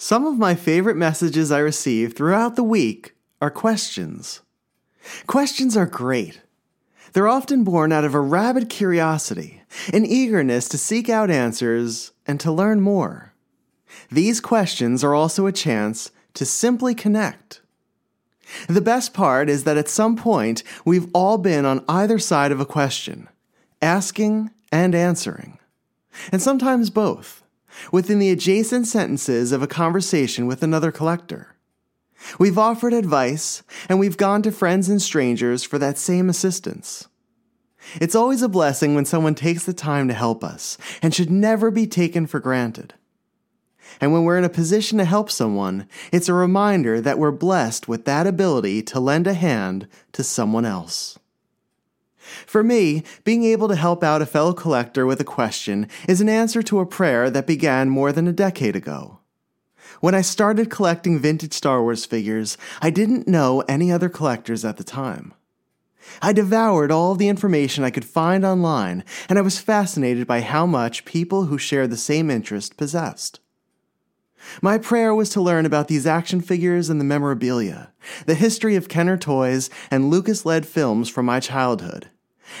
Some of my favorite messages I receive throughout the week are questions. Questions are great. They're often born out of a rabid curiosity, an eagerness to seek out answers and to learn more. These questions are also a chance to simply connect. The best part is that at some point, we've all been on either side of a question, asking and answering. And sometimes both, within the adjacent sentences of a conversation with another collector. We've offered advice, and we've gone to friends and strangers for that same assistance. It's always a blessing when someone takes the time to help us, and should never be taken for granted. And when we're in a position to help someone, it's a reminder that we're blessed with that ability to lend a hand to someone else. For me, being able to help out a fellow collector with a question is an answer to a prayer that began more than a decade ago. When I started collecting vintage Star Wars figures, I didn't know any other collectors at the time. I devoured all the information I could find online, and I was fascinated by how much people who shared the same interest possessed. My prayer was to learn about these action figures and the memorabilia, the history of Kenner toys and Lucas led films from my childhood,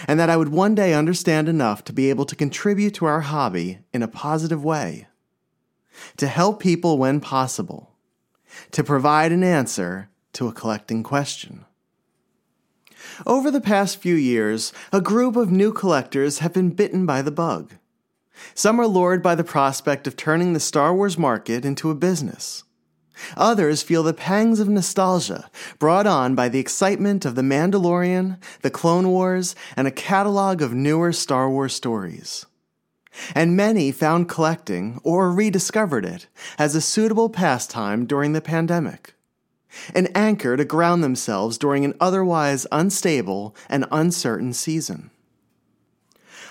and that I would one day understand enough to be able to contribute to our hobby in a positive way. To help people when possible. To provide an answer to a collecting question. Over the past few years, a group of new collectors have been bitten by the bug. Some are lured by the prospect of turning the Star Wars market into a business. Others feel the pangs of nostalgia brought on by the excitement of The Mandalorian, The Clone Wars, and a catalog of newer Star Wars stories. And many found collecting, or rediscovered it, as a suitable pastime during the pandemic. An anchor to ground themselves during an otherwise unstable and uncertain season.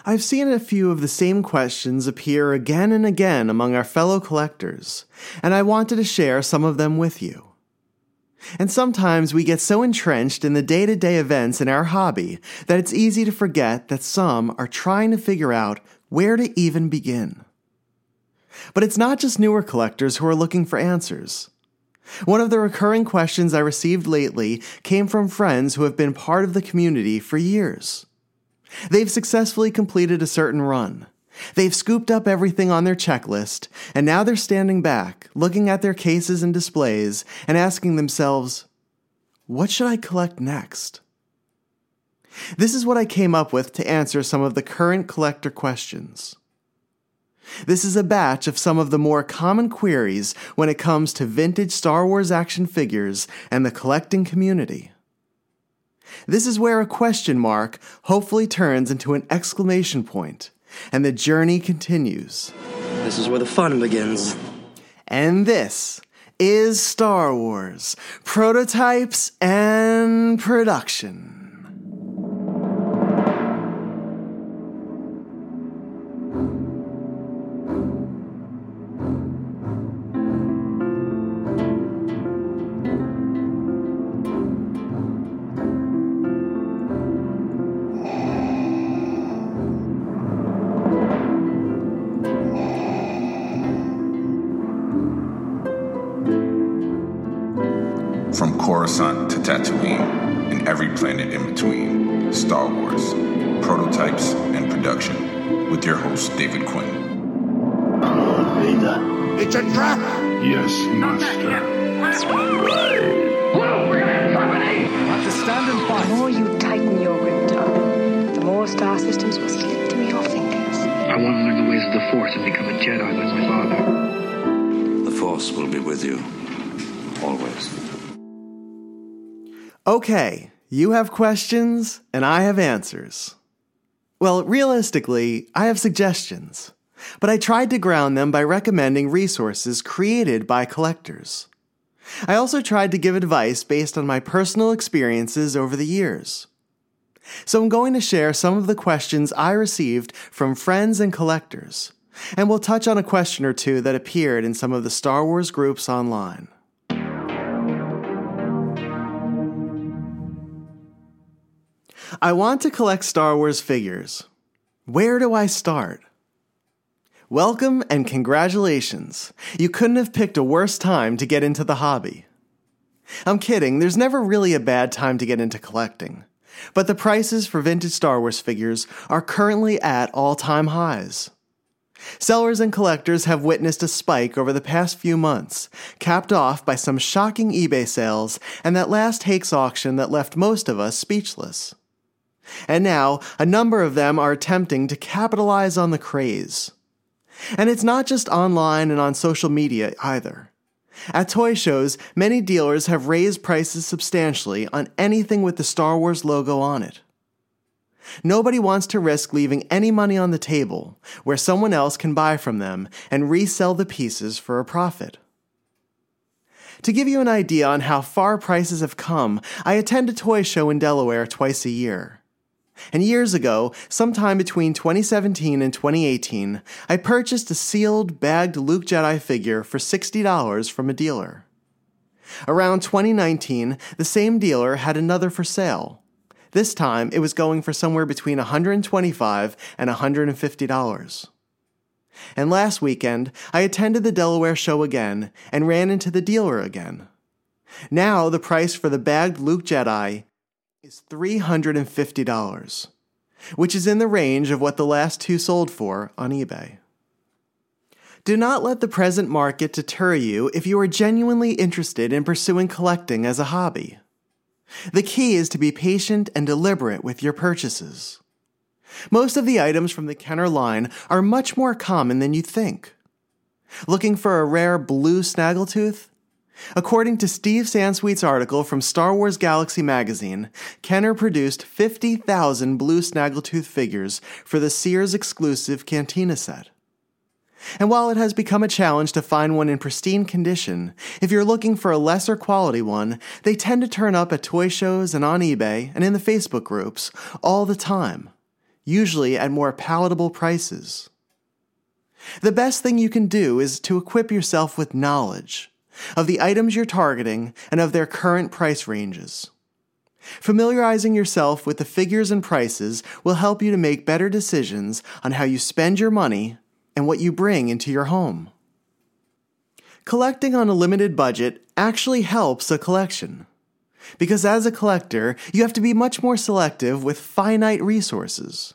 I've seen a few of the same questions appear again and again among our fellow collectors, and I wanted to share some of them with you. And sometimes we get so entrenched in the day to day events in our hobby that it's easy to forget that some are trying to figure out where to even begin. But it's not just newer collectors who are looking for answers. One of the recurring questions I received lately came from friends who have been part of the community for years. They've successfully completed a certain run. They've scooped up everything on their checklist, and now they're standing back, looking at their cases and displays, and asking themselves, what should I collect next? This is what I came up with to answer some of the current collector questions. This is a batch of some of the more common queries when it comes to vintage Star Wars action figures and the collecting community. This is where a question mark hopefully turns into an exclamation point, and the journey continues. This is where the fun begins. And this is Star Wars Prototypes and Production. Host David Quinn. It's a trap! Yes, master. The more you tighten your grip, Tom, the more star systems will slip through your fingers. I want to learn the ways of the Force and become a Jedi like my father. The Force will be with you. Always. Okay, you have questions, and I have answers. Well, realistically, I have suggestions, but I tried to ground them by recommending resources created by collectors. I also tried to give advice based on my personal experiences over the years. So I'm going to share some of the questions I received from friends and collectors, and we'll touch on a question or two that appeared in some of the Star Wars groups online. I want to collect Star Wars figures. Where do I start? Welcome and congratulations. You couldn't have picked a worse time to get into the hobby. I'm kidding, there's never really a bad time to get into collecting. But the prices for vintage Star Wars figures are currently at all time highs. Sellers and collectors have witnessed a spike over the past few months, capped off by some shocking eBay sales and that last Hakes auction that left most of us speechless. And now, a number of them are attempting to capitalize on the craze. And it's not just online and on social media either. At toy shows, many dealers have raised prices substantially on anything with the Star Wars logo on it. Nobody wants to risk leaving any money on the table where someone else can buy from them and resell the pieces for a profit. To give you an idea on how far prices have come, I attend a toy show in Delaware twice a year. And years ago, sometime between 2017 and 2018, I purchased a sealed, bagged Luke Jedi figure for $60 from a dealer. Around 2019, the same dealer had another for sale, this time, it was going for somewhere between $125 and $150. And last weekend, I attended the Delaware show again and ran into the dealer again. Now, the price for the bagged Luke Jedi is $350, which is in the range of what the last two sold for on eBay. Do not let the present market deter you if you are genuinely interested in pursuing collecting as a hobby. The key is to be patient and deliberate with your purchases. Most of the items from the Kenner line are much more common than you think. Looking for a rare blue snaggletooth? According to Steve Sansweet's article from Star Wars Galaxy magazine, Kenner produced 50,000 blue snaggletooth figures for the Sears exclusive Cantina set. And while it has become a challenge to find one in pristine condition, if you're looking for a lesser quality one, they tend to turn up at toy shows and on eBay and in the Facebook groups all the time, usually at more palatable prices. The best thing you can do is to equip yourself with knowledge of the items you're targeting and of their current price ranges. Familiarizing yourself with the figures and prices will help you to make better decisions on how you spend your money and what you bring into your home. Collecting on a limited budget actually helps a collection. Because as a collector, you have to be much more selective with finite resources.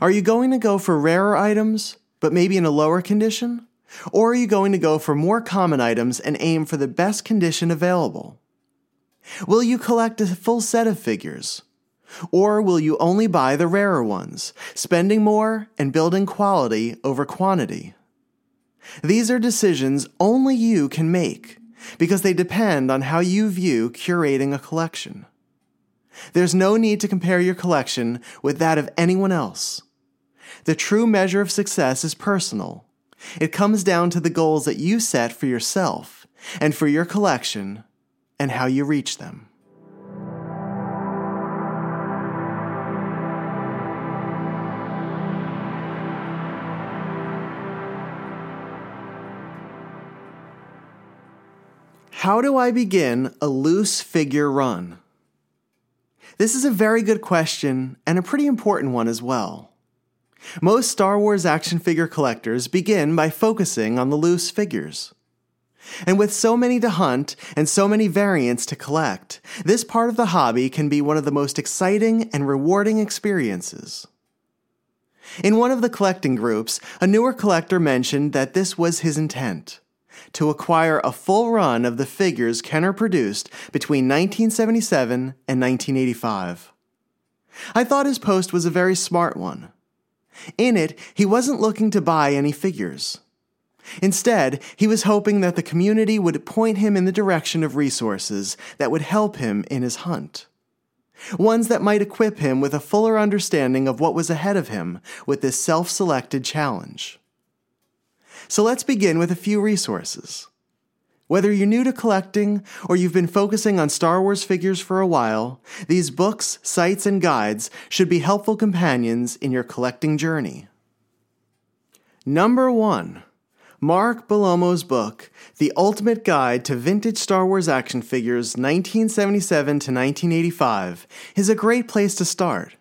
Are you going to go for rarer items, but maybe in a lower condition? Or are you going to go for more common items and aim for the best condition available? Will you collect a full set of figures? Or will you only buy the rarer ones, spending more and building quality over quantity? These are decisions only you can make because they depend on how you view curating a collection. There's no need to compare your collection with that of anyone else. The true measure of success is personal. It comes down to the goals that you set for yourself and for your collection and how you reach them. How do I begin a loose figure run? This is a very good question and a pretty important one as well. Most Star Wars action figure collectors begin by focusing on the loose figures. And with so many to hunt and so many variants to collect, this part of the hobby can be one of the most exciting and rewarding experiences. In one of the collecting groups, a newer collector mentioned that this was his intent to acquire a full run of the figures Kenner produced between 1977 and 1985. I thought his post was a very smart one. In it, he wasn't looking to buy any figures. Instead, he was hoping that the community would point him in the direction of resources that would help him in his hunt. Ones that might equip him with a fuller understanding of what was ahead of him with this self selected challenge. So let's begin with a few resources. Whether you're new to collecting or you've been focusing on Star Wars figures for a while, these books, sites, and guides should be helpful companions in your collecting journey. Number 1. Mark Bellomo's book, The Ultimate Guide to Vintage Star Wars Action Figures 1977 to 1985, is a great place to start.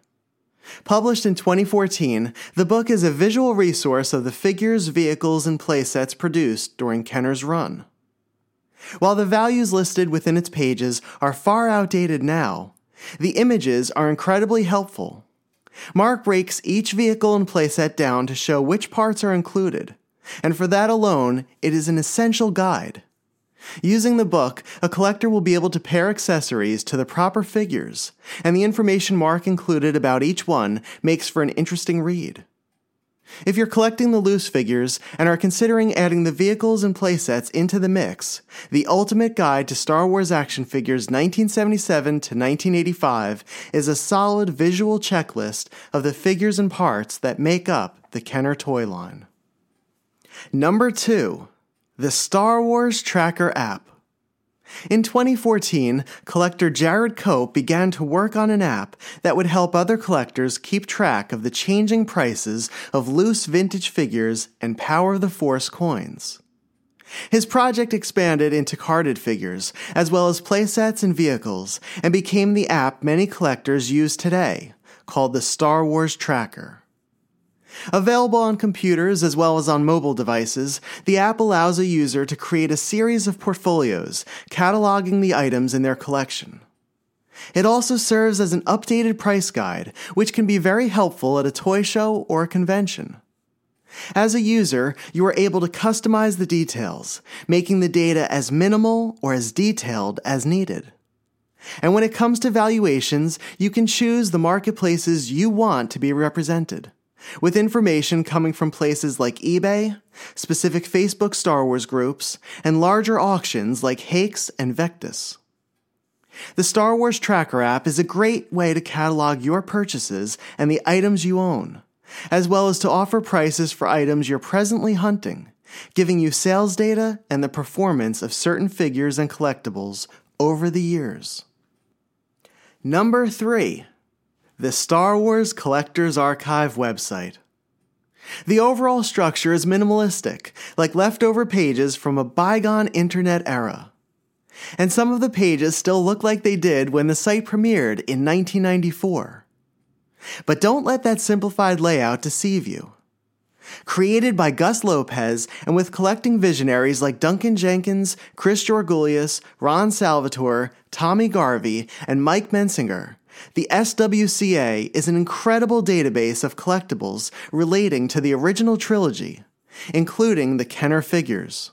Published in 2014, the book is a visual resource of the figures, vehicles, and playsets produced during Kenner's run. While the values listed within its pages are far outdated now, the images are incredibly helpful. Mark breaks each vehicle and playset down to show which parts are included, and for that alone, it is an essential guide. Using the book, a collector will be able to pair accessories to the proper figures, and the information Mark included about each one makes for an interesting read. If you're collecting the loose figures and are considering adding the vehicles and playsets into the mix, the Ultimate Guide to Star Wars Action Figures 1977 to 1985 is a solid visual checklist of the figures and parts that make up the Kenner toy line. Number 2. The Star Wars Tracker app. In 2014, collector Jared Cope began to work on an app that would help other collectors keep track of the changing prices of loose vintage figures and Power of the Force coins. His project expanded into carded figures, as well as playsets and vehicles, and became the app many collectors use today, called the Star Wars Tracker. Available on computers as well as on mobile devices, the app allows a user to create a series of portfolios cataloging the items in their collection. It also serves as an updated price guide, which can be very helpful at a toy show or a convention. As a user, you are able to customize the details, making the data as minimal or as detailed as needed. And when it comes to valuations, you can choose the marketplaces you want to be represented with information coming from places like eBay, specific Facebook Star Wars groups, and larger auctions like Hakes and Vectis. The Star Wars Tracker app is a great way to catalog your purchases and the items you own, as well as to offer prices for items you're presently hunting, giving you sales data and the performance of certain figures and collectibles over the years. Number 3 the Star Wars Collectors Archive website. The overall structure is minimalistic, like leftover pages from a bygone internet era. And some of the pages still look like they did when the site premiered in 1994. But don't let that simplified layout deceive you. Created by Gus Lopez and with collecting visionaries like Duncan Jenkins, Chris Georgoulias, Ron Salvatore, Tommy Garvey, and Mike Mensinger, the SWCA is an incredible database of collectibles relating to the original trilogy, including the Kenner figures.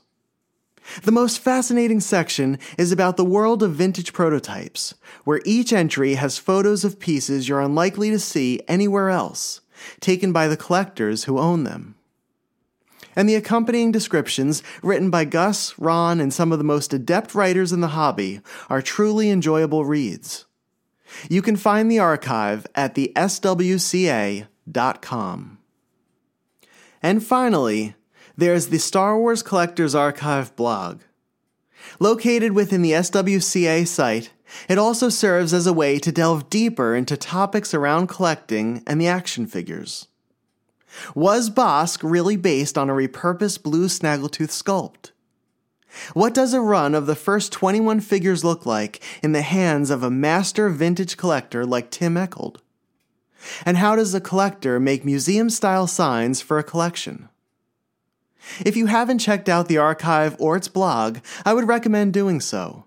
The most fascinating section is about the world of vintage prototypes, where each entry has photos of pieces you're unlikely to see anywhere else, taken by the collectors who own them. And the accompanying descriptions, written by Gus, Ron, and some of the most adept writers in the hobby, are truly enjoyable reads. You can find the archive at the swca.com. And finally, there's the Star Wars Collectors Archive blog. Located within the SWCA site, it also serves as a way to delve deeper into topics around collecting and the action figures. Was Bossk really based on a repurposed blue snaggletooth sculpt? What does a run of the first 21 figures look like in the hands of a master vintage collector like Tim Echold? And how does a collector make museum style signs for a collection? If you haven't checked out the archive or its blog, I would recommend doing so.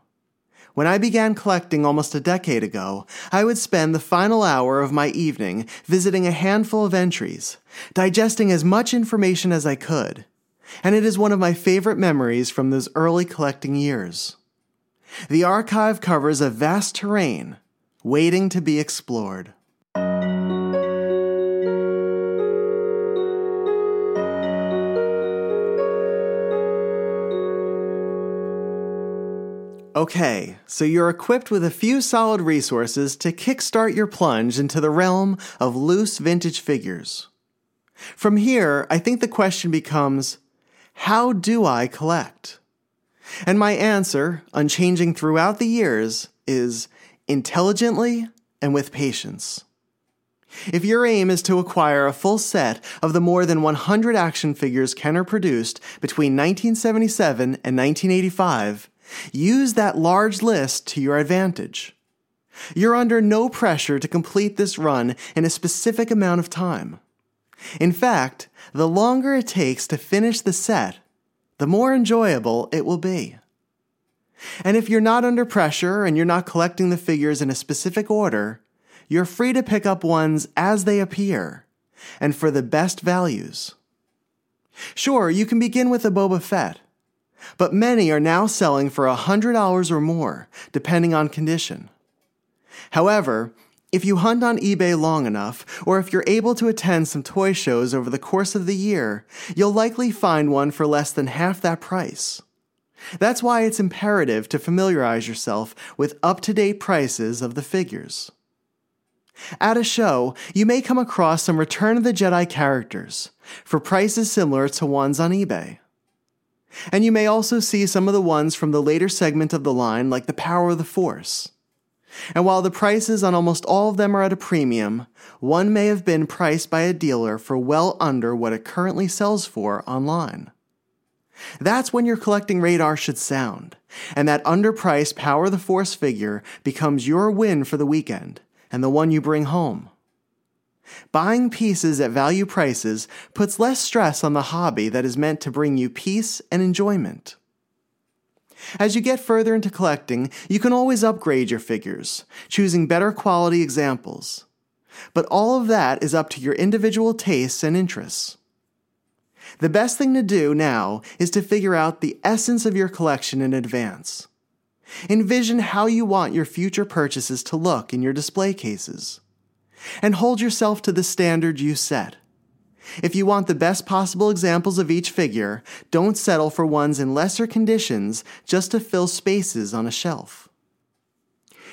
When I began collecting almost a decade ago, I would spend the final hour of my evening visiting a handful of entries, digesting as much information as I could and it is one of my favorite memories from those early collecting years. The archive covers a vast terrain waiting to be explored. Okay, so you're equipped with a few solid resources to kickstart your plunge into the realm of loose vintage figures. From here, I think the question becomes how do I collect? And my answer, unchanging throughout the years, is intelligently and with patience. If your aim is to acquire a full set of the more than 100 action figures Kenner produced between 1977 and 1985, use that large list to your advantage. You're under no pressure to complete this run in a specific amount of time. In fact, the longer it takes to finish the set, the more enjoyable it will be. And if you're not under pressure and you're not collecting the figures in a specific order, you're free to pick up ones as they appear and for the best values. Sure, you can begin with a Boba Fett, but many are now selling for $100 or more, depending on condition. However, if you hunt on eBay long enough, or if you're able to attend some toy shows over the course of the year, you'll likely find one for less than half that price. That's why it's imperative to familiarize yourself with up to date prices of the figures. At a show, you may come across some Return of the Jedi characters for prices similar to ones on eBay. And you may also see some of the ones from the later segment of the line, like the Power of the Force. And while the prices on almost all of them are at a premium, one may have been priced by a dealer for well under what it currently sells for online. That's when your collecting radar should sound, and that underpriced Power the Force figure becomes your win for the weekend and the one you bring home. Buying pieces at value prices puts less stress on the hobby that is meant to bring you peace and enjoyment. As you get further into collecting, you can always upgrade your figures, choosing better quality examples. But all of that is up to your individual tastes and interests. The best thing to do now is to figure out the essence of your collection in advance. Envision how you want your future purchases to look in your display cases. And hold yourself to the standard you set. If you want the best possible examples of each figure, don't settle for ones in lesser conditions just to fill spaces on a shelf.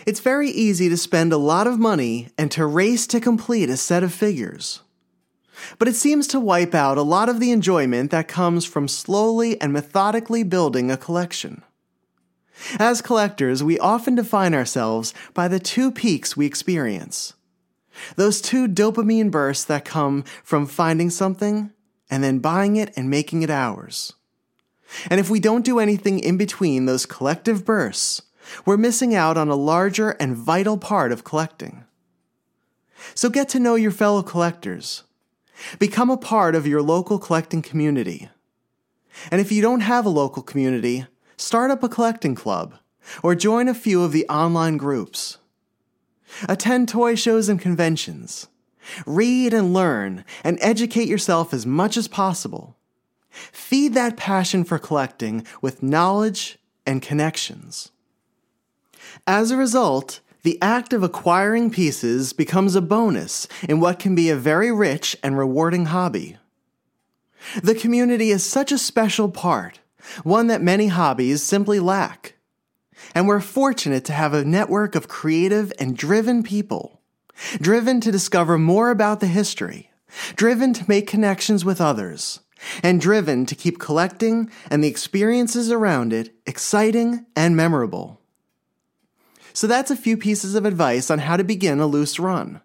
It's very easy to spend a lot of money and to race to complete a set of figures. But it seems to wipe out a lot of the enjoyment that comes from slowly and methodically building a collection. As collectors, we often define ourselves by the two peaks we experience those two dopamine bursts that come from finding something and then buying it and making it ours. And if we don't do anything in between those collective bursts, we're missing out on a larger and vital part of collecting. So get to know your fellow collectors. Become a part of your local collecting community. And if you don't have a local community, start up a collecting club or join a few of the online groups. Attend toy shows and conventions. Read and learn and educate yourself as much as possible. Feed that passion for collecting with knowledge and connections. As a result, the act of acquiring pieces becomes a bonus in what can be a very rich and rewarding hobby. The community is such a special part, one that many hobbies simply lack. And we're fortunate to have a network of creative and driven people, driven to discover more about the history, driven to make connections with others, and driven to keep collecting and the experiences around it exciting and memorable. So that's a few pieces of advice on how to begin a loose run.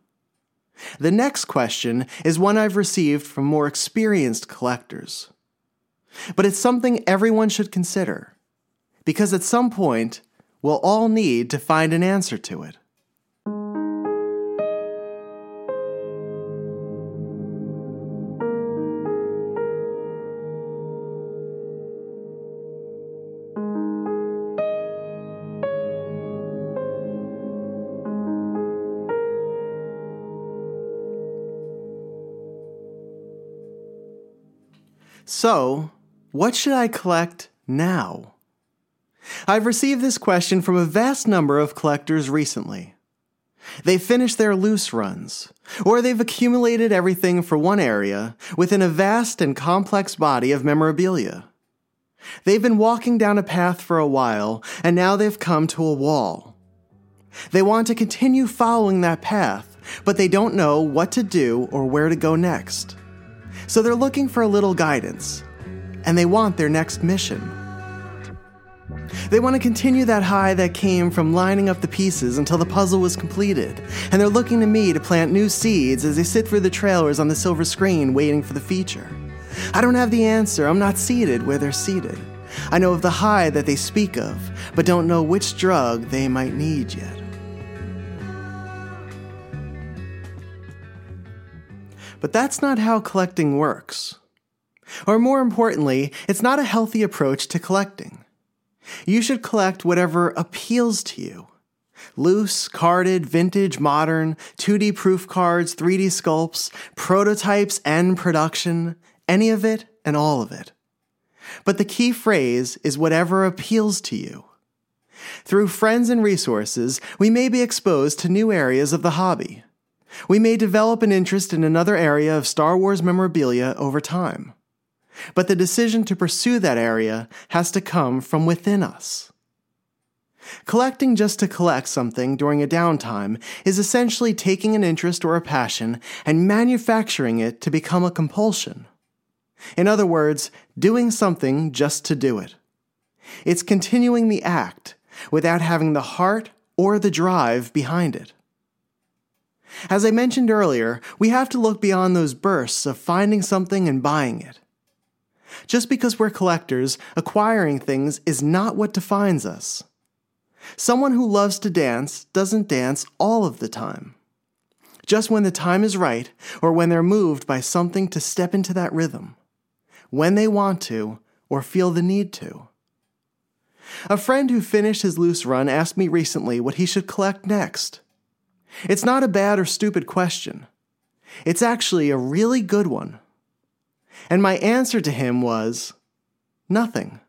The next question is one I've received from more experienced collectors. But it's something everyone should consider because at some point, we'll all need to find an answer to it. So, what should I collect now? I've received this question from a vast number of collectors recently. They've finished their loose runs, or they've accumulated everything for one area within a vast and complex body of memorabilia. They've been walking down a path for a while, and now they've come to a wall. They want to continue following that path, but they don't know what to do or where to go next. So they're looking for a little guidance, and they want their next mission. They want to continue that high that came from lining up the pieces until the puzzle was completed, and they're looking to me to plant new seeds as they sit through the trailers on the silver screen waiting for the feature. I don't have the answer, I'm not seated where they're seated. I know of the high that they speak of, but don't know which drug they might need yet. But that's not how collecting works. Or more importantly, it's not a healthy approach to collecting. You should collect whatever appeals to you. Loose, carded, vintage, modern, 2D proof cards, 3D sculpts, prototypes, and production, any of it and all of it. But the key phrase is whatever appeals to you. Through friends and resources, we may be exposed to new areas of the hobby. We may develop an interest in another area of Star Wars memorabilia over time. But the decision to pursue that area has to come from within us. Collecting just to collect something during a downtime is essentially taking an interest or a passion and manufacturing it to become a compulsion. In other words, doing something just to do it. It's continuing the act without having the heart or the drive behind it. As I mentioned earlier, we have to look beyond those bursts of finding something and buying it. Just because we're collectors, acquiring things is not what defines us. Someone who loves to dance doesn't dance all of the time. Just when the time is right, or when they're moved by something to step into that rhythm. When they want to, or feel the need to. A friend who finished his loose run asked me recently what he should collect next. It's not a bad or stupid question. It's actually a really good one. And my answer to him was nothing.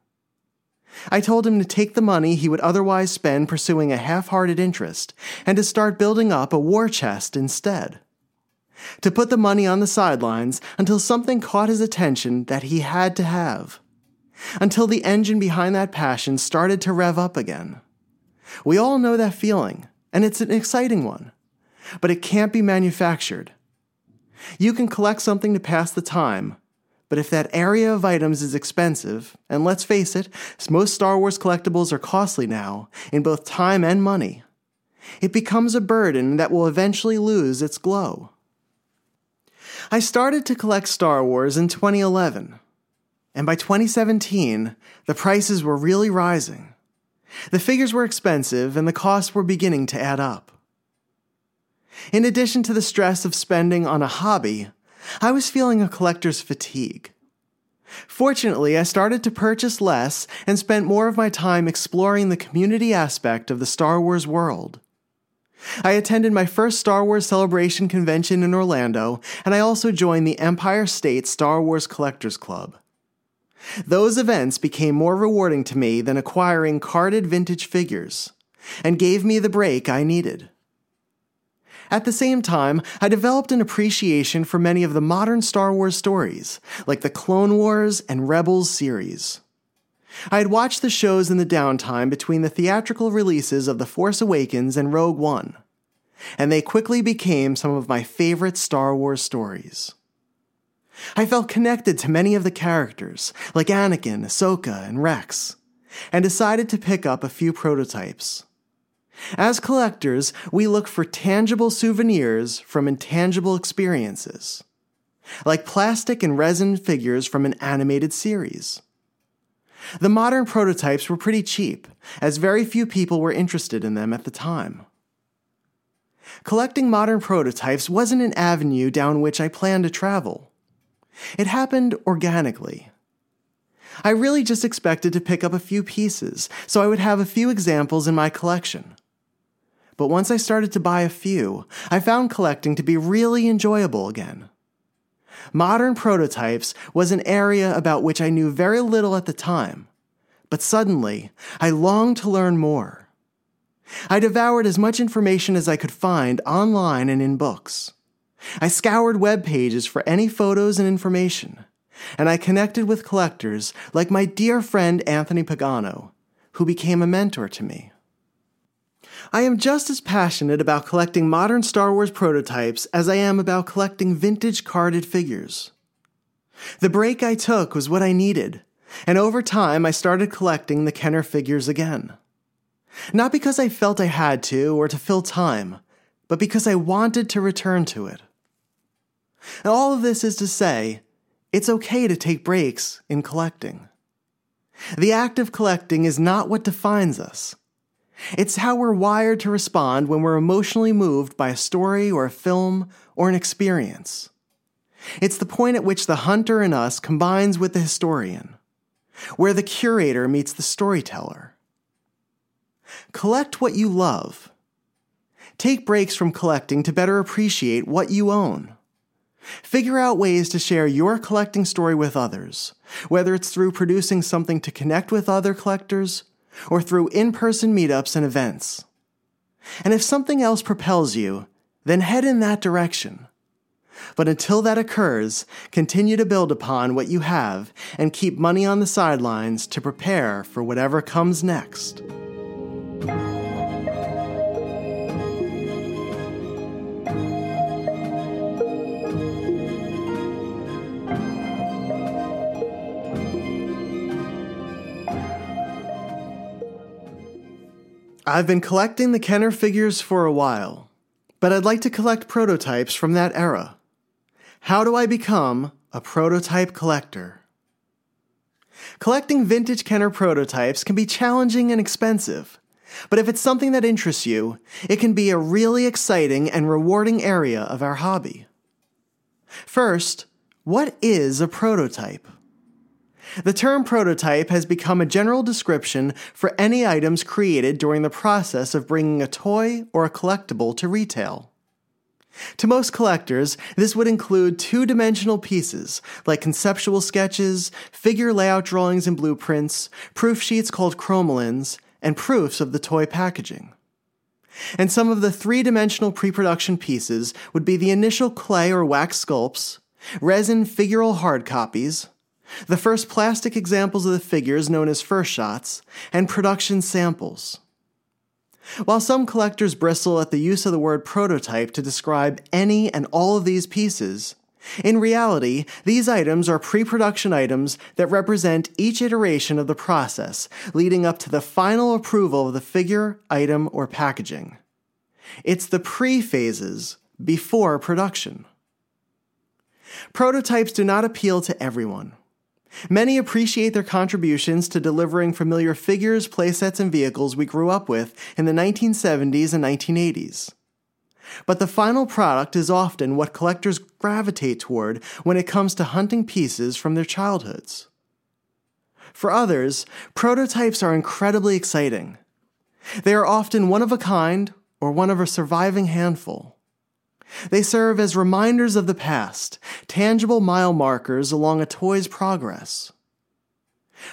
I told him to take the money he would otherwise spend pursuing a half hearted interest and to start building up a war chest instead. To put the money on the sidelines until something caught his attention that he had to have. Until the engine behind that passion started to rev up again. We all know that feeling, and it's an exciting one. But it can't be manufactured. You can collect something to pass the time, but if that area of items is expensive, and let's face it, most Star Wars collectibles are costly now, in both time and money, it becomes a burden that will eventually lose its glow. I started to collect Star Wars in 2011, and by 2017, the prices were really rising. The figures were expensive, and the costs were beginning to add up. In addition to the stress of spending on a hobby, I was feeling a collector's fatigue. Fortunately, I started to purchase less and spent more of my time exploring the community aspect of the Star Wars world. I attended my first Star Wars Celebration convention in Orlando, and I also joined the Empire State Star Wars Collectors Club. Those events became more rewarding to me than acquiring carded vintage figures, and gave me the break I needed. At the same time, I developed an appreciation for many of the modern Star Wars stories, like the Clone Wars and Rebels series. I had watched the shows in the downtime between the theatrical releases of The Force Awakens and Rogue One, and they quickly became some of my favorite Star Wars stories. I felt connected to many of the characters, like Anakin, Ahsoka, and Rex, and decided to pick up a few prototypes. As collectors, we look for tangible souvenirs from intangible experiences, like plastic and resin figures from an animated series. The modern prototypes were pretty cheap, as very few people were interested in them at the time. Collecting modern prototypes wasn't an avenue down which I planned to travel. It happened organically. I really just expected to pick up a few pieces, so I would have a few examples in my collection but once I started to buy a few, I found collecting to be really enjoyable again. Modern prototypes was an area about which I knew very little at the time, but suddenly I longed to learn more. I devoured as much information as I could find online and in books. I scoured web pages for any photos and information, and I connected with collectors like my dear friend Anthony Pagano, who became a mentor to me. I am just as passionate about collecting modern Star Wars prototypes as I am about collecting vintage carded figures. The break I took was what I needed, and over time I started collecting the Kenner figures again. Not because I felt I had to or to fill time, but because I wanted to return to it. And all of this is to say, it's okay to take breaks in collecting. The act of collecting is not what defines us. It's how we're wired to respond when we're emotionally moved by a story or a film or an experience. It's the point at which the hunter in us combines with the historian, where the curator meets the storyteller. Collect what you love. Take breaks from collecting to better appreciate what you own. Figure out ways to share your collecting story with others, whether it's through producing something to connect with other collectors or through in person meetups and events. And if something else propels you, then head in that direction. But until that occurs, continue to build upon what you have and keep money on the sidelines to prepare for whatever comes next. I've been collecting the Kenner figures for a while, but I'd like to collect prototypes from that era. How do I become a prototype collector? Collecting vintage Kenner prototypes can be challenging and expensive, but if it's something that interests you, it can be a really exciting and rewarding area of our hobby. First, what is a prototype? The term prototype has become a general description for any items created during the process of bringing a toy or a collectible to retail. To most collectors, this would include two dimensional pieces like conceptual sketches, figure layout drawings and blueprints, proof sheets called cromalins, and proofs of the toy packaging. And some of the three dimensional pre production pieces would be the initial clay or wax sculpts, resin figural hard copies, the first plastic examples of the figures known as first shots, and production samples. While some collectors bristle at the use of the word prototype to describe any and all of these pieces, in reality, these items are pre production items that represent each iteration of the process leading up to the final approval of the figure, item, or packaging. It's the pre phases before production. Prototypes do not appeal to everyone. Many appreciate their contributions to delivering familiar figures, playsets, and vehicles we grew up with in the 1970s and 1980s. But the final product is often what collectors gravitate toward when it comes to hunting pieces from their childhoods. For others, prototypes are incredibly exciting. They are often one of a kind or one of a surviving handful. They serve as reminders of the past, tangible mile markers along a toy's progress.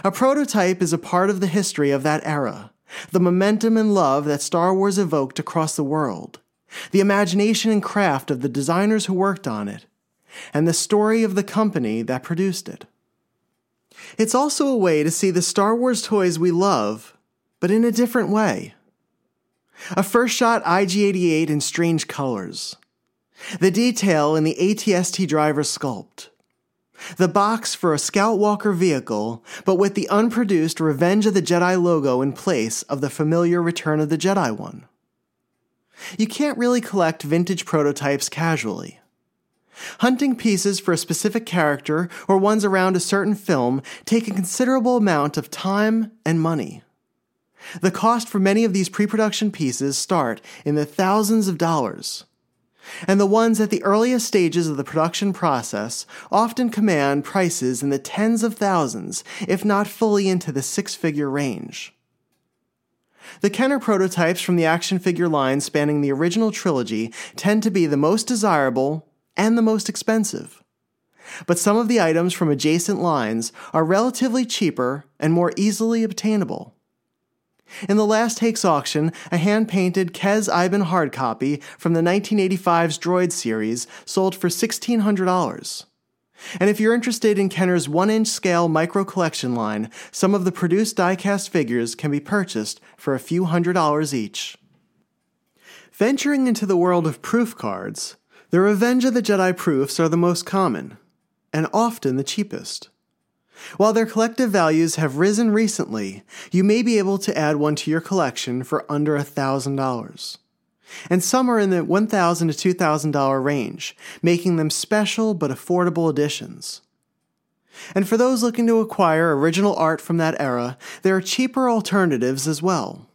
A prototype is a part of the history of that era, the momentum and love that Star Wars evoked across the world, the imagination and craft of the designers who worked on it, and the story of the company that produced it. It's also a way to see the Star Wars toys we love, but in a different way. A first shot IG 88 in strange colors the detail in the ATST driver sculpt. The box for a Scout Walker vehicle, but with the unproduced Revenge of the Jedi logo in place of the familiar Return of the Jedi one. You can't really collect vintage prototypes casually. Hunting pieces for a specific character or ones around a certain film take a considerable amount of time and money. The cost for many of these pre production pieces start in the thousands of dollars and the ones at the earliest stages of the production process often command prices in the tens of thousands, if not fully into the six figure range. The Kenner prototypes from the action figure line spanning the original trilogy tend to be the most desirable and the most expensive. But some of the items from adjacent lines are relatively cheaper and more easily obtainable. In the last Hakes auction, a hand painted Kez Iban hard copy from the 1985's Droid series sold for $1,600. And if you're interested in Kenner's 1 inch scale micro collection line, some of the produced diecast figures can be purchased for a few hundred dollars each. Venturing into the world of proof cards, the Revenge of the Jedi proofs are the most common, and often the cheapest. While their collective values have risen recently, you may be able to add one to your collection for under $1,000. And some are in the 1,000 to $2,000 range, making them special but affordable additions. And for those looking to acquire original art from that era, there are cheaper alternatives as well.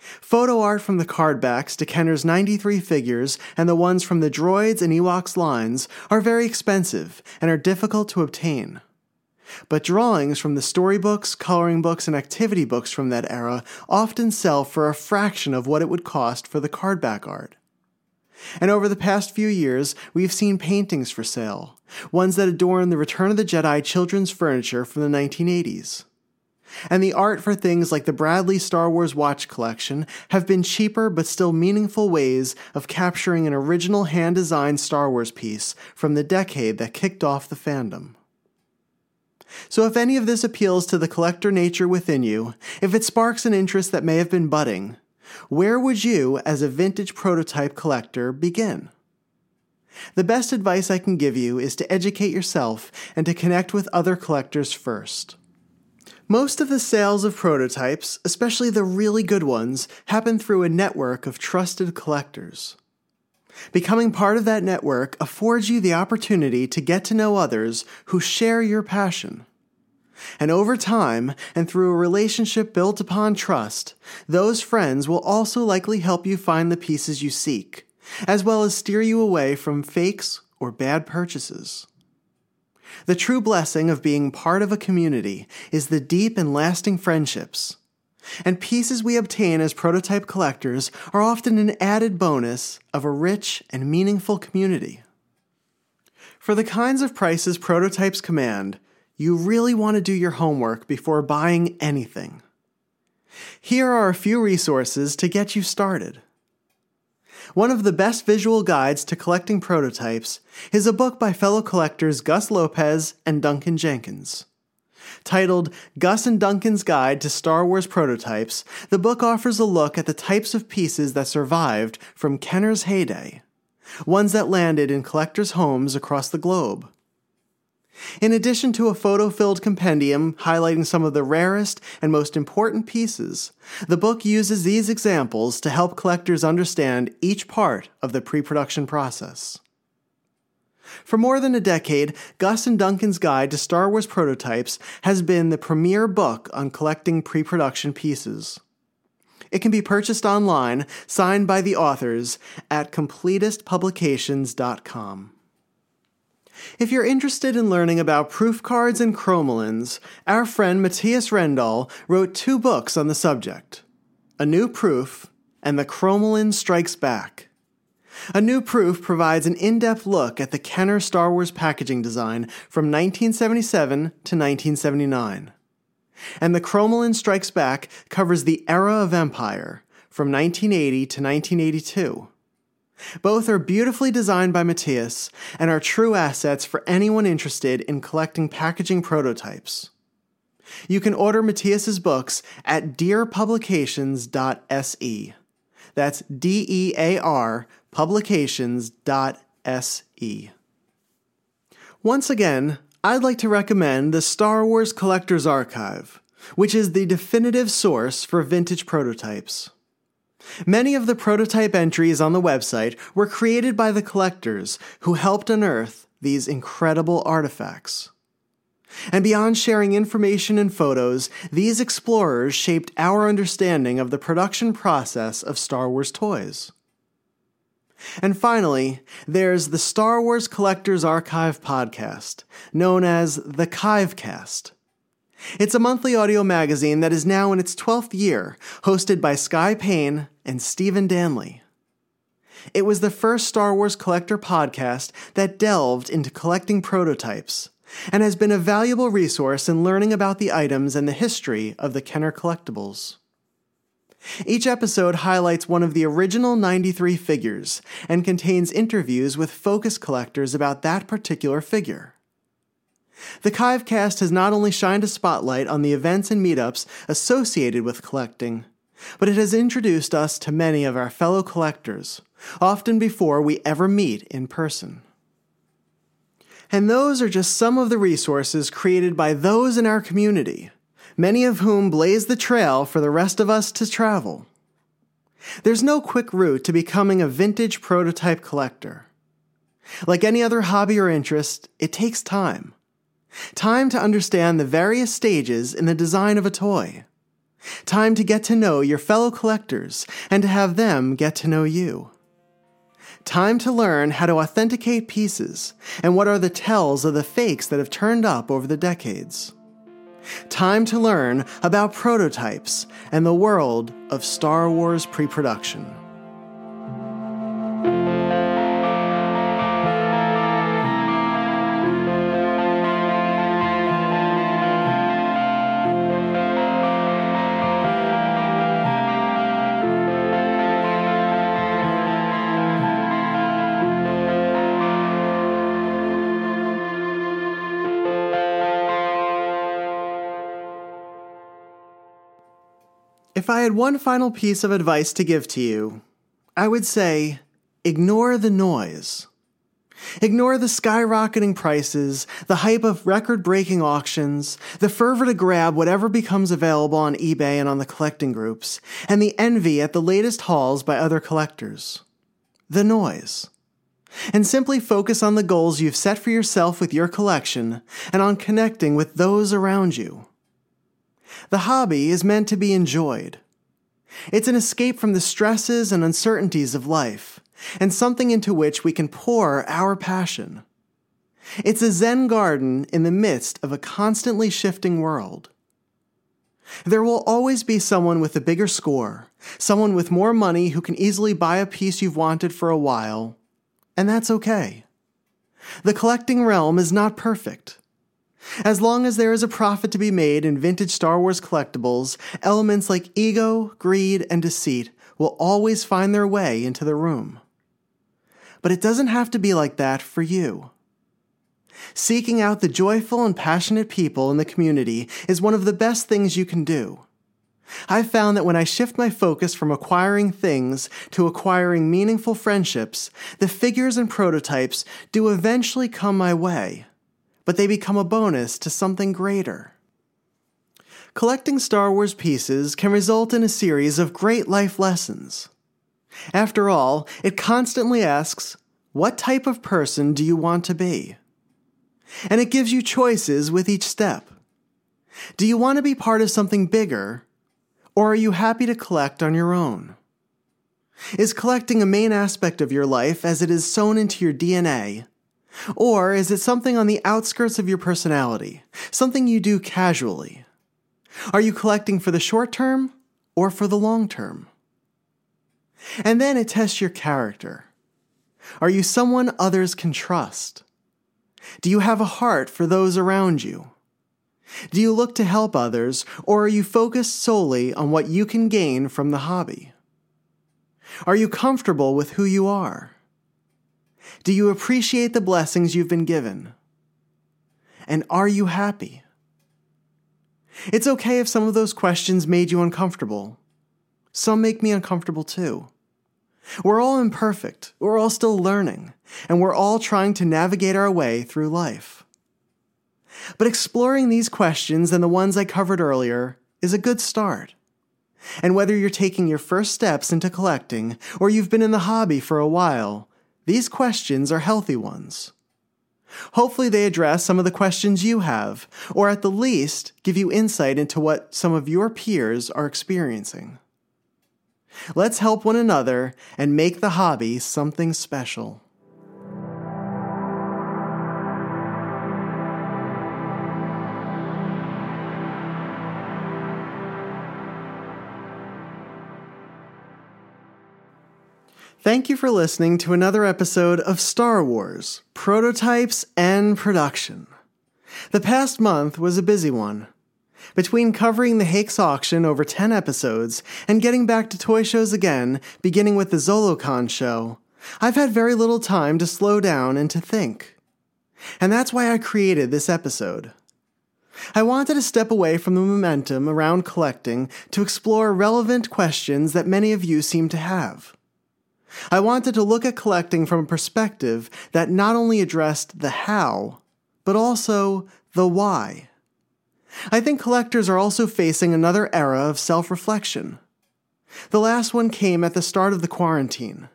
Photo art from the cardbacks to Kenner's 93 figures and the ones from the Droids and Ewoks lines are very expensive and are difficult to obtain. But drawings from the storybooks, coloring books, and activity books from that era often sell for a fraction of what it would cost for the cardback art. And over the past few years, we've seen paintings for sale, ones that adorn the Return of the Jedi children's furniture from the 1980s. And the art for things like the Bradley Star Wars Watch Collection have been cheaper but still meaningful ways of capturing an original hand designed Star Wars piece from the decade that kicked off the fandom. So, if any of this appeals to the collector nature within you, if it sparks an interest that may have been budding, where would you, as a vintage prototype collector, begin? The best advice I can give you is to educate yourself and to connect with other collectors first. Most of the sales of prototypes, especially the really good ones, happen through a network of trusted collectors. Becoming part of that network affords you the opportunity to get to know others who share your passion. And over time, and through a relationship built upon trust, those friends will also likely help you find the pieces you seek, as well as steer you away from fakes or bad purchases. The true blessing of being part of a community is the deep and lasting friendships. And pieces we obtain as prototype collectors are often an added bonus of a rich and meaningful community. For the kinds of prices prototypes command, you really want to do your homework before buying anything. Here are a few resources to get you started. One of the best visual guides to collecting prototypes is a book by fellow collectors Gus Lopez and Duncan Jenkins. Titled Gus and Duncan's Guide to Star Wars Prototypes, the book offers a look at the types of pieces that survived from Kenner's heyday, ones that landed in collectors' homes across the globe. In addition to a photo filled compendium highlighting some of the rarest and most important pieces, the book uses these examples to help collectors understand each part of the pre production process. For more than a decade, Gus and Duncan's Guide to Star Wars Prototypes has been the premier book on collecting pre production pieces. It can be purchased online, signed by the authors, at completistpublications.com. If you're interested in learning about proof cards and cromalins, our friend Matthias Rendahl wrote two books on the subject A New Proof and The Cromalin Strikes Back. A New Proof provides an in depth look at the Kenner Star Wars packaging design from 1977 to 1979. And The Cromalin Strikes Back covers the era of Empire from 1980 to 1982. Both are beautifully designed by Matthias and are true assets for anyone interested in collecting packaging prototypes. You can order Matthias's books at dearpublications.se. That's D E A R publications.se. Once again, I'd like to recommend the Star Wars Collector's Archive, which is the definitive source for vintage prototypes. Many of the prototype entries on the website were created by the collectors who helped unearth these incredible artifacts. And beyond sharing information and photos, these explorers shaped our understanding of the production process of Star Wars toys. And finally, there's the Star Wars Collectors Archive podcast, known as the Kivecast. It's a monthly audio magazine that is now in its 12th year, hosted by Sky Payne and Stephen Danley. It was the first Star Wars collector podcast that delved into collecting prototypes and has been a valuable resource in learning about the items and the history of the Kenner collectibles. Each episode highlights one of the original 93 figures and contains interviews with focus collectors about that particular figure. The Kivecast has not only shined a spotlight on the events and meetups associated with collecting, but it has introduced us to many of our fellow collectors, often before we ever meet in person. And those are just some of the resources created by those in our community, many of whom blaze the trail for the rest of us to travel. There's no quick route to becoming a vintage prototype collector. Like any other hobby or interest, it takes time. Time to understand the various stages in the design of a toy. Time to get to know your fellow collectors and to have them get to know you. Time to learn how to authenticate pieces and what are the tells of the fakes that have turned up over the decades. Time to learn about prototypes and the world of Star Wars pre production. I had one final piece of advice to give to you, I would say ignore the noise. Ignore the skyrocketing prices, the hype of record breaking auctions, the fervor to grab whatever becomes available on eBay and on the collecting groups, and the envy at the latest hauls by other collectors. The noise. And simply focus on the goals you've set for yourself with your collection and on connecting with those around you. The hobby is meant to be enjoyed. It's an escape from the stresses and uncertainties of life, and something into which we can pour our passion. It's a Zen garden in the midst of a constantly shifting world. There will always be someone with a bigger score, someone with more money who can easily buy a piece you've wanted for a while, and that's okay. The collecting realm is not perfect. As long as there is a profit to be made in vintage Star Wars collectibles, elements like ego, greed, and deceit will always find their way into the room. But it doesn't have to be like that for you. Seeking out the joyful and passionate people in the community is one of the best things you can do. I've found that when I shift my focus from acquiring things to acquiring meaningful friendships, the figures and prototypes do eventually come my way but they become a bonus to something greater. Collecting Star Wars pieces can result in a series of great life lessons. After all, it constantly asks, What type of person do you want to be? And it gives you choices with each step. Do you want to be part of something bigger, or are you happy to collect on your own? Is collecting a main aspect of your life as it is sewn into your DNA, or is it something on the outskirts of your personality, something you do casually? Are you collecting for the short term or for the long term? And then it tests your character. Are you someone others can trust? Do you have a heart for those around you? Do you look to help others, or are you focused solely on what you can gain from the hobby? Are you comfortable with who you are? Do you appreciate the blessings you've been given? And are you happy? It's okay if some of those questions made you uncomfortable. Some make me uncomfortable too. We're all imperfect, we're all still learning, and we're all trying to navigate our way through life. But exploring these questions and the ones I covered earlier is a good start. And whether you're taking your first steps into collecting or you've been in the hobby for a while, these questions are healthy ones. Hopefully, they address some of the questions you have, or at the least, give you insight into what some of your peers are experiencing. Let's help one another and make the hobby something special. Thank you for listening to another episode of Star Wars Prototypes and Production. The past month was a busy one. Between covering the Hakes auction over 10 episodes and getting back to toy shows again, beginning with the ZoloCon show, I've had very little time to slow down and to think. And that's why I created this episode. I wanted to step away from the momentum around collecting to explore relevant questions that many of you seem to have. I wanted to look at collecting from a perspective that not only addressed the how, but also the why. I think collectors are also facing another era of self reflection. The last one came at the start of the quarantine.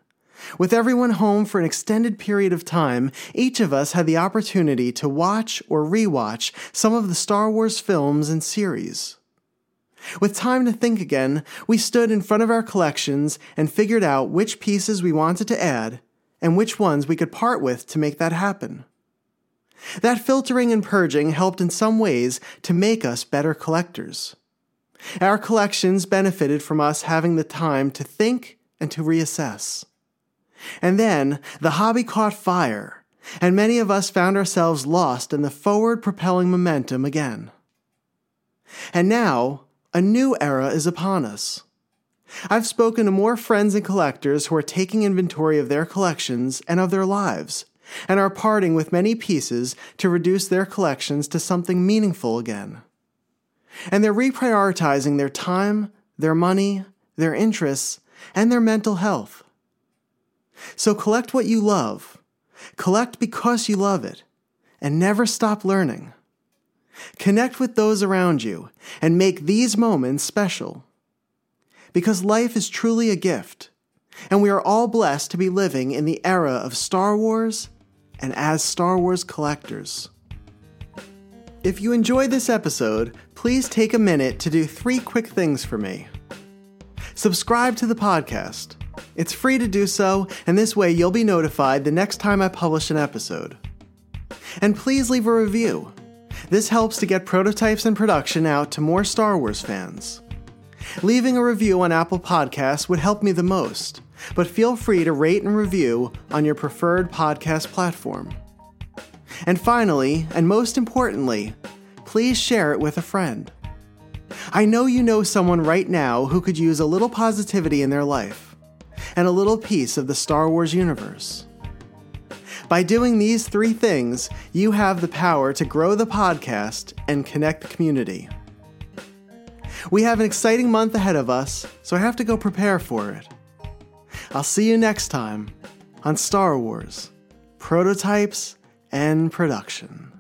With everyone home for an extended period of time, each of us had the opportunity to watch or rewatch some of the Star Wars films and series. With time to think again, we stood in front of our collections and figured out which pieces we wanted to add and which ones we could part with to make that happen. That filtering and purging helped in some ways to make us better collectors. Our collections benefited from us having the time to think and to reassess. And then the hobby caught fire, and many of us found ourselves lost in the forward propelling momentum again. And now, a new era is upon us. I've spoken to more friends and collectors who are taking inventory of their collections and of their lives, and are parting with many pieces to reduce their collections to something meaningful again. And they're reprioritizing their time, their money, their interests, and their mental health. So collect what you love, collect because you love it, and never stop learning. Connect with those around you and make these moments special. Because life is truly a gift, and we are all blessed to be living in the era of Star Wars and as Star Wars collectors. If you enjoyed this episode, please take a minute to do three quick things for me. Subscribe to the podcast. It's free to do so, and this way you'll be notified the next time I publish an episode. And please leave a review. This helps to get prototypes and production out to more Star Wars fans. Leaving a review on Apple Podcasts would help me the most, but feel free to rate and review on your preferred podcast platform. And finally, and most importantly, please share it with a friend. I know you know someone right now who could use a little positivity in their life and a little piece of the Star Wars universe. By doing these three things, you have the power to grow the podcast and connect the community. We have an exciting month ahead of us, so I have to go prepare for it. I'll see you next time on Star Wars Prototypes and Production.